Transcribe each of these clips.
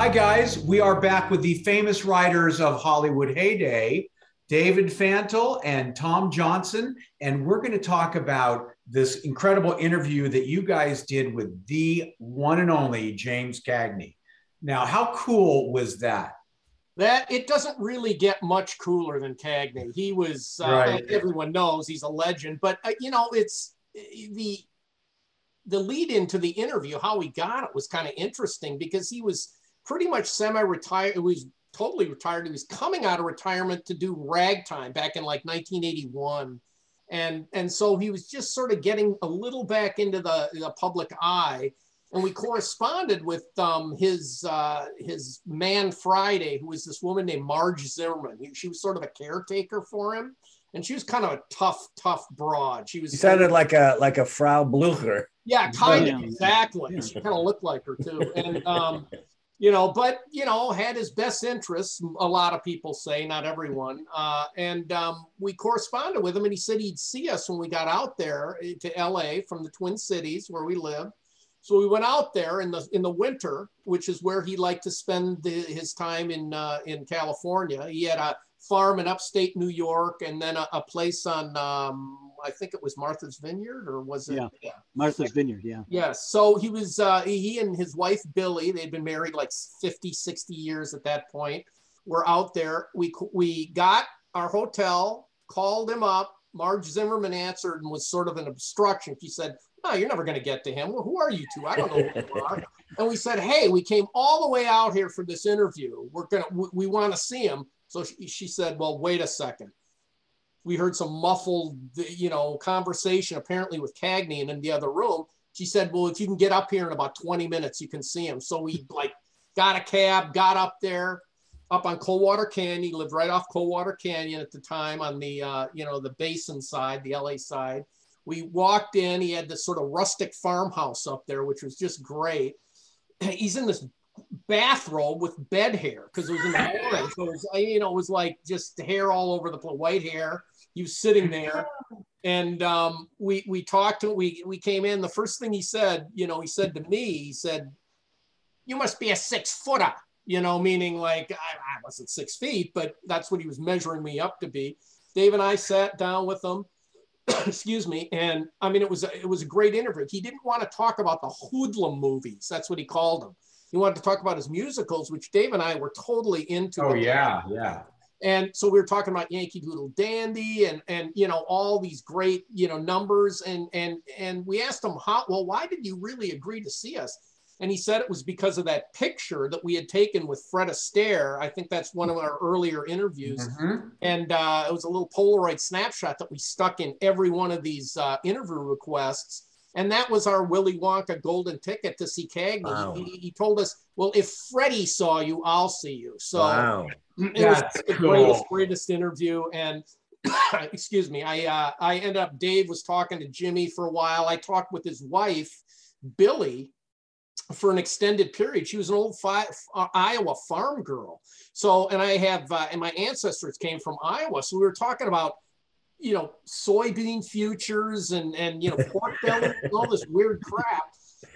Hi, guys. We are back with the famous writers of Hollywood Heyday, David Fantle and Tom Johnson. And we're going to talk about this incredible interview that you guys did with the one and only James Cagney. Now, how cool was that? That it doesn't really get much cooler than Cagney. He was, uh, right. everyone knows he's a legend, but uh, you know, it's the the lead into the interview, how he got it was kind of interesting because he was pretty much semi-retired. He was totally retired. He was coming out of retirement to do ragtime back in like 1981. And, and so he was just sort of getting a little back into the, the public eye. And we corresponded with um, his, uh, his man Friday, who was this woman named Marge Zimmerman. She was sort of a caretaker for him and she was kind of a tough, tough broad. She was. She sounded like a like a Frau Blucher. Yeah, kind of exactly. She kind of looked like her too, and um, you know, but you know, had his best interests. A lot of people say, not everyone. Uh, and um, we corresponded with him, and he said he'd see us when we got out there eh, to L.A. from the Twin Cities where we live. So we went out there in the in the winter, which is where he liked to spend the, his time in uh, in California. He had a farm in upstate New York, and then a, a place on um, I think it was Martha's Vineyard, or was it? Yeah, yeah. Martha's Vineyard. Yeah. Yes. So he was uh, he and his wife Billie. They'd been married like 50, 60 years at that point. We're out there. We we got our hotel, called him up. Marge Zimmerman answered and was sort of an obstruction. She said, "No, you're never going to get to him. Well, who are you two? I don't know who you are." and we said, "Hey, we came all the way out here for this interview. We're gonna we, we want to see him." So she, she said, well, wait a second. We heard some muffled, you know, conversation apparently with Cagney and in the other room. She said, well, if you can get up here in about 20 minutes, you can see him. So we like got a cab, got up there, up on Coldwater Canyon. He lived right off Coldwater Canyon at the time on the, uh, you know, the basin side, the LA side. We walked in. He had this sort of rustic farmhouse up there, which was just great. He's in this bathrobe with bed hair because it was in the morning. So it was, you know, it was like just hair all over the place, white hair. He was sitting there, and um, we we talked to we we came in. The first thing he said, you know, he said to me, he said, "You must be a six footer." You know, meaning like I, I wasn't six feet, but that's what he was measuring me up to be. Dave and I sat down with him excuse me and i mean it was it was a great interview he didn't want to talk about the hoodlum movies that's what he called them he wanted to talk about his musicals, which Dave and I were totally into. Oh yeah, yeah. And so we were talking about Yankee Doodle Dandy and and you know all these great you know numbers and and and we asked him how well why did you really agree to see us? And he said it was because of that picture that we had taken with Fred Astaire. I think that's one of our earlier interviews. Mm-hmm. And uh, it was a little Polaroid snapshot that we stuck in every one of these uh, interview requests and that was our Willy Wonka golden ticket to see Cagney. Wow. He, he, told us, well, if Freddie saw you, I'll see you. So wow. it That's was the cool. greatest, greatest interview. And excuse me, I, uh, I ended up, Dave was talking to Jimmy for a while. I talked with his wife, Billie, for an extended period. She was an old fi- uh, Iowa farm girl. So, and I have, uh, and my ancestors came from Iowa. So we were talking about you know, soybean futures and and you know pork belly and all this weird crap.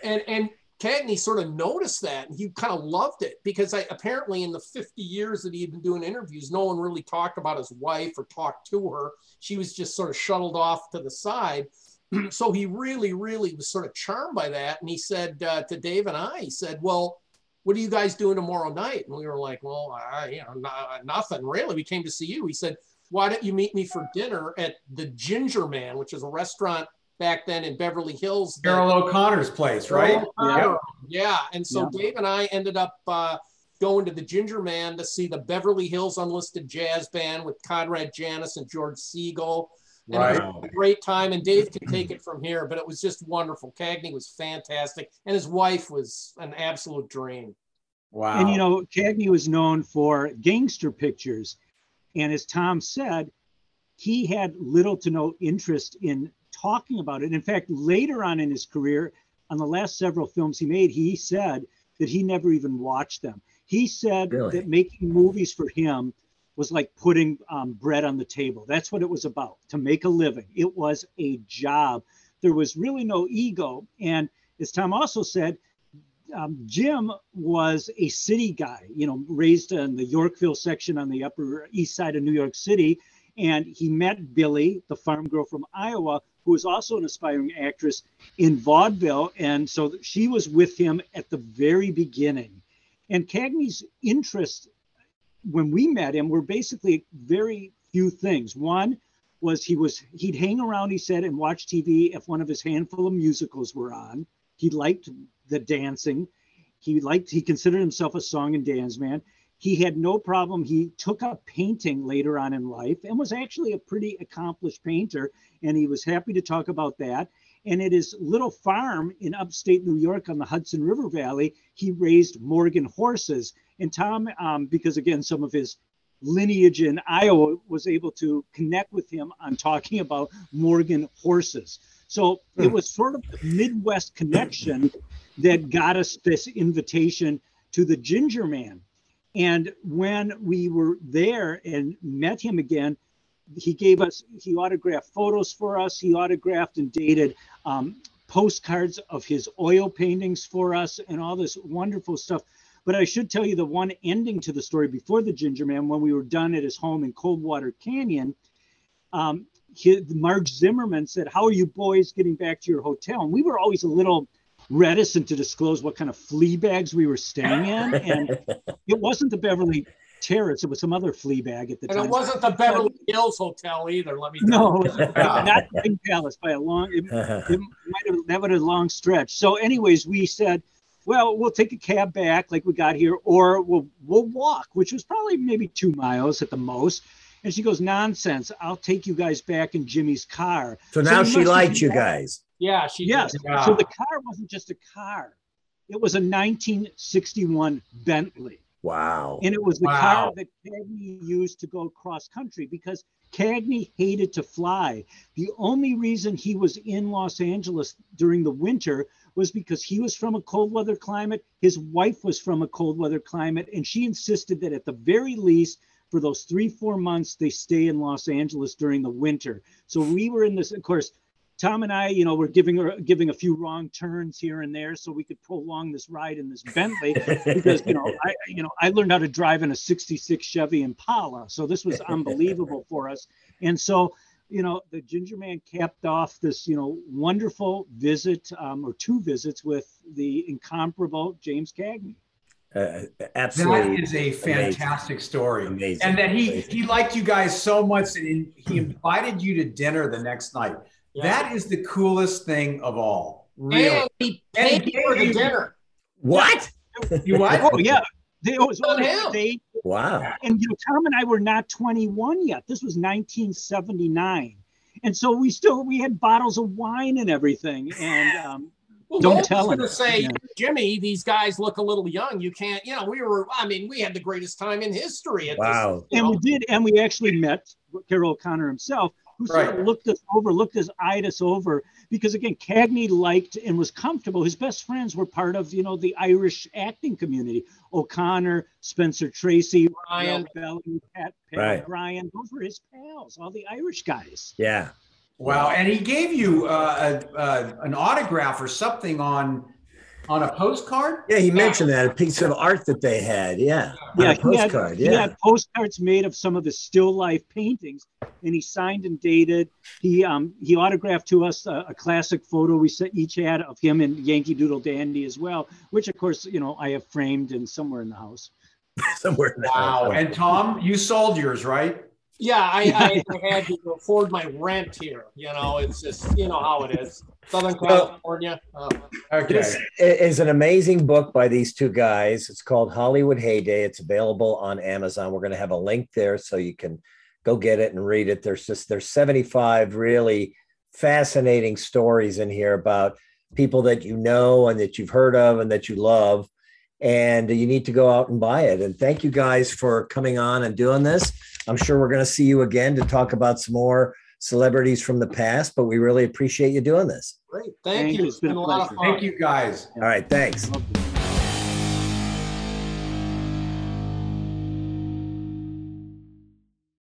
And and Cagney sort of noticed that and he kind of loved it because I apparently in the 50 years that he had been doing interviews, no one really talked about his wife or talked to her. She was just sort of shuttled off to the side. so he really, really was sort of charmed by that. And he said uh, to Dave and I, he said, Well, what are you guys doing tomorrow night? And we were like, Well, I, you know, nothing really. We came to see you. He said, why don't you meet me for dinner at the Ginger Man, which is a restaurant back then in Beverly Hills. Carroll O'Connor's place, right? Yeah. yeah. And so yeah. Dave and I ended up uh, going to the Ginger Man to see the Beverly Hills Unlisted Jazz Band with Conrad Janis and George Segal. And right. it was a great time. And Dave can take it from here, but it was just wonderful. Cagney was fantastic. And his wife was an absolute dream. Wow. And you know, Cagney was known for gangster pictures. And as Tom said, he had little to no interest in talking about it. In fact, later on in his career, on the last several films he made, he said that he never even watched them. He said really? that making movies for him was like putting um, bread on the table. That's what it was about to make a living. It was a job. There was really no ego. And as Tom also said, um, Jim was a city guy, you know, raised in the Yorkville section on the Upper East Side of New York City. And he met Billie, the farm girl from Iowa, who was also an aspiring actress in vaudeville. And so she was with him at the very beginning. And Cagney's interest when we met him were basically very few things. One was he was he'd hang around, he said, and watch TV if one of his handful of musicals were on. He liked the dancing. He liked he considered himself a song and dance man. He had no problem. He took up painting later on in life and was actually a pretty accomplished painter. And he was happy to talk about that. And at his little farm in upstate New York on the Hudson River Valley, he raised Morgan horses. And Tom, um, because again, some of his lineage in Iowa was able to connect with him on talking about Morgan horses. So it was sort of the Midwest connection that got us this invitation to the Ginger Man. And when we were there and met him again, he gave us, he autographed photos for us. He autographed and dated um, postcards of his oil paintings for us and all this wonderful stuff. But I should tell you the one ending to the story before the Ginger Man, when we were done at his home in Coldwater Canyon, um, he, Marge Zimmerman said, How are you boys getting back to your hotel? And we were always a little reticent to disclose what kind of flea bags we were staying in. And it wasn't the Beverly Terrace, it was some other flea bag at the And time. it wasn't the Beverly Hills Hotel either, let me No, you. not Pink Palace by a long, it, it might have that would have a long stretch. So, anyways, we said, well, we'll take a cab back like we got here, or we'll we'll walk, which was probably maybe two miles at the most. And she goes, nonsense. I'll take you guys back in Jimmy's car. So now you she must liked you have- guys. Yeah, she Yes. did. Yeah. So the car wasn't just a car. It was a 1961 Bentley. Wow. And it was the Wow. car that Cagney used to go cross country because Cagney hated to fly. The only reason he was in Los Angeles during the winter was because he was from a cold weather climate. His wife was from a cold weather climate. And she insisted that at the very least, for those three, four months, they stay in Los Angeles during the winter. So we were in this, of course. Tom and I, you know, were giving her giving a few wrong turns here and there so we could prolong this ride in this Bentley because you know I you know I learned how to drive in a 66 Chevy Impala so this was unbelievable for us and so you know the ginger man capped off this you know wonderful visit um, or two visits with the incomparable James Cagney Uh, absolutely. is a fantastic story. Amazing. And that he Amazing. he liked you guys so much and he invited you to dinner the next night. That is the coolest thing of all. Really. And he And he paid for the dinner. What? You what? oh yeah it was Good on him. they Wow. and you know Tom and I were not 21 yet this was 1979 and so we still we had bottles of wine and everything and um, Well, Don't Lance tell was him. gonna say, Yeah. Jimmy, these guys look a little young. You can't, you know, we were, I mean, we had the greatest time in history at Wow. this. And know. we did, and we actually met Carroll O'Connor himself, who sort of looked us over, looked us, eyed us over, because again, Cagney liked and was comfortable. His best friends were part of, you know, the Irish acting community. O'Connor, Spencer Tracy, Ryan. Ralph Belly, Pat, Pat Right. O'Brien. Those were his pals, all the Irish guys. Yeah. Wow. And he gave you uh, a, a, an autograph or something on on a postcard? Yeah, he mentioned that a piece of art that they had. Yeah. On Yeah, a he had, postcard. he Yeah. had postcards made of some of his still life paintings, and he signed and dated. He um he autographed to us a, a classic photo we each had of him and Yankee Doodle Dandy as well, which of course you know I have framed and somewhere in the house. Somewhere in there. Wow. And Tom, you sold yours, right? Yeah, I, I, I had to afford my rent here. You know, it's just, you know how it is. Southern California. Uh, Okay. This is an amazing book by these two guys. It's called Hollywood Heyday. It's available on Amazon. We're going to have a link there so you can go get it and read it. There's just there's 75 really fascinating stories in here about people that you know and that you've heard of and that you love. And you need to go out and buy it. And thank you guys for coming on and doing this. I'm sure we're going to see you again to talk about some more celebrities from the past, but we really appreciate you doing this. great. Thank, Thank you. you. It's It's been been a a lot of pleasure. fun. Thank you guys. All right. Thanks. Okay.